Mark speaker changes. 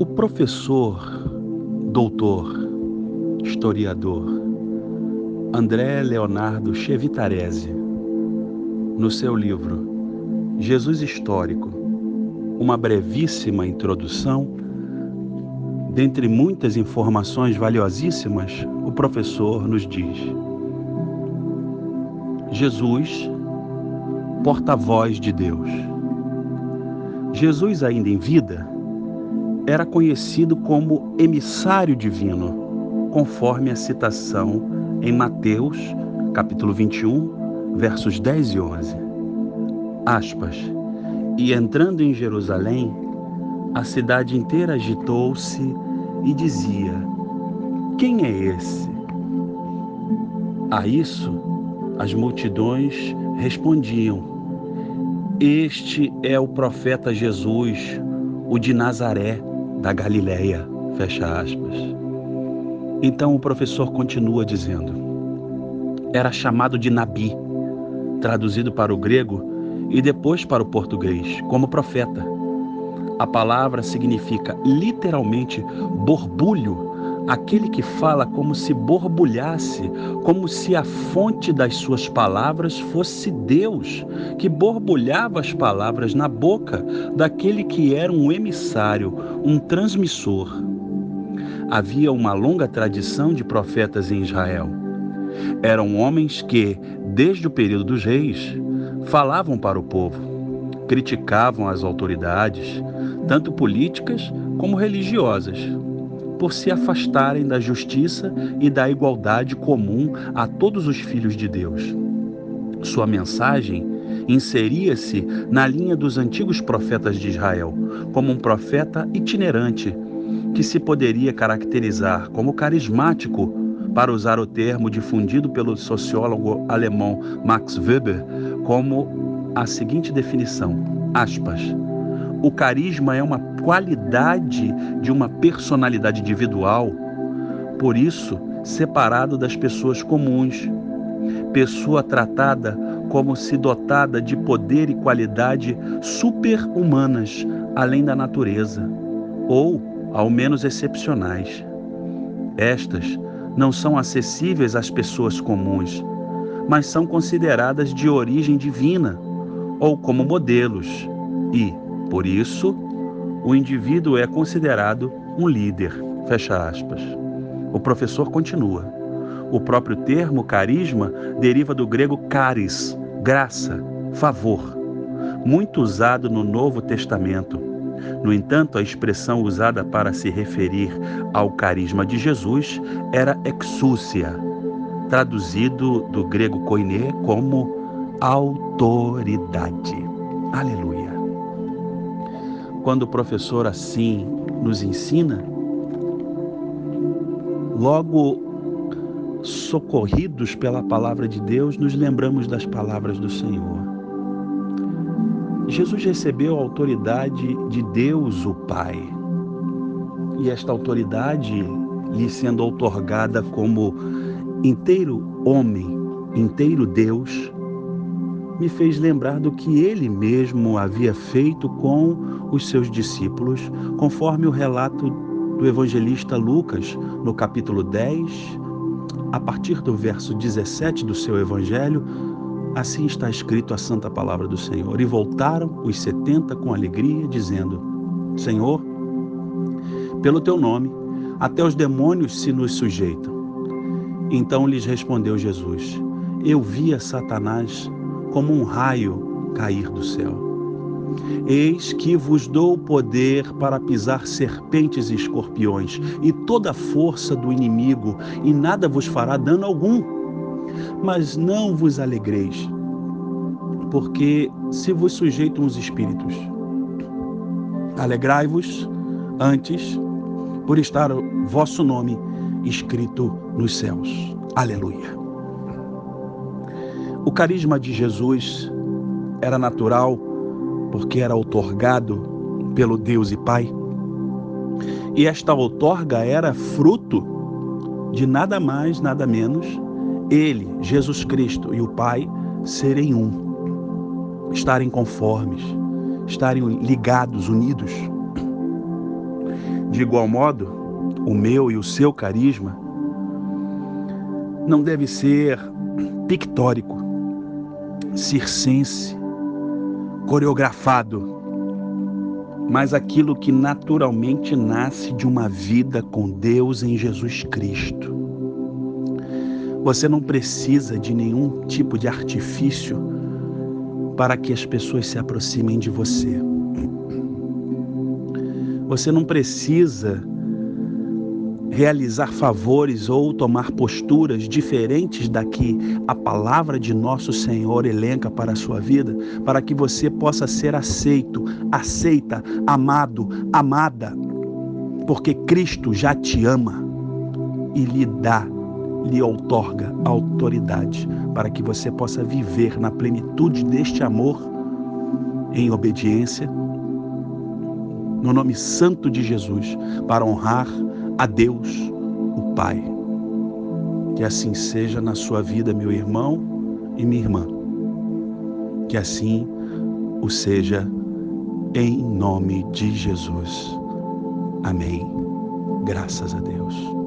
Speaker 1: O professor, doutor, historiador André Leonardo Chevitarese, no seu livro Jesus Histórico, uma brevíssima introdução, dentre muitas informações valiosíssimas, o professor nos diz: Jesus, porta-voz de Deus. Jesus, ainda em vida, era conhecido como emissário divino, conforme a citação em Mateus, capítulo 21, versos 10 e 11. Aspas. E entrando em Jerusalém, a cidade inteira agitou-se e dizia: Quem é esse? A isso, as multidões respondiam: Este é o profeta Jesus, o de Nazaré, da Galileia. Fecha aspas. Então o professor continua dizendo: Era chamado de Nabi, traduzido para o grego e depois para o português, como profeta. A palavra significa literalmente borbulho, aquele que fala como se borbulhasse, como se a fonte das suas palavras fosse Deus, que borbulhava as palavras na boca daquele que era um emissário, um transmissor. Havia uma longa tradição de profetas em Israel. Eram homens que, desde o período dos reis, falavam para o povo, criticavam as autoridades, tanto políticas como religiosas, por se afastarem da justiça e da igualdade comum a todos os filhos de Deus. Sua mensagem inseria-se na linha dos antigos profetas de Israel, como um profeta itinerante que se poderia caracterizar como carismático, para usar o termo difundido pelo sociólogo alemão Max Weber, como a seguinte definição: aspas. O carisma é uma qualidade de uma personalidade individual, por isso separado das pessoas comuns. Pessoa tratada como se dotada de poder e qualidade super-humanas, além da natureza, ou ao menos excepcionais. Estas não são acessíveis às pessoas comuns, mas são consideradas de origem divina ou como modelos e, por isso, o indivíduo é considerado um líder. Fecha aspas. O professor continua. O próprio termo carisma deriva do grego caris, graça, favor, muito usado no Novo Testamento. No entanto, a expressão usada para se referir ao carisma de Jesus era exúcia, traduzido do grego koiné como autoridade. Aleluia. Quando o professor assim nos ensina, logo socorridos pela palavra de Deus, nos lembramos das palavras do Senhor. Jesus recebeu a autoridade de Deus, o Pai. E esta autoridade lhe sendo outorgada como inteiro homem, inteiro Deus, me fez lembrar do que ele mesmo havia feito com os seus discípulos, conforme o relato do evangelista Lucas, no capítulo 10, a partir do verso 17 do seu evangelho, assim está escrito a santa palavra do Senhor. E voltaram os setenta com alegria, dizendo: Senhor, pelo teu nome, até os demônios se nos sujeitam. Então lhes respondeu Jesus: Eu via Satanás como um raio cair do céu. Eis que vos dou poder para pisar serpentes e escorpiões e toda a força do inimigo, e nada vos fará dano algum. Mas não vos alegreis, porque se vos sujeitam os espíritos. Alegrai-vos antes por estar o vosso nome escrito nos céus. Aleluia. O carisma de Jesus era natural porque era outorgado pelo Deus e Pai. E esta outorga era fruto de nada mais, nada menos, Ele, Jesus Cristo e o Pai serem um, estarem conformes, estarem ligados, unidos. De igual modo, o meu e o seu carisma não deve ser pictórico, circense, coreografado, mas aquilo que naturalmente nasce de uma vida com Deus em Jesus Cristo. Você não precisa de nenhum tipo de artifício para que as pessoas se aproximem de você. Você não precisa realizar favores ou tomar posturas diferentes da que a palavra de nosso Senhor elenca para a sua vida, para que você possa ser aceito, aceita, amado, amada, porque Cristo já te ama e lhe dá, lhe outorga autoridade para que você possa viver na plenitude deste amor em obediência no nome santo de Jesus, para honrar a Deus, o Pai. Que assim seja na sua vida, meu irmão e minha irmã. Que assim o seja em nome de Jesus. Amém. Graças a Deus.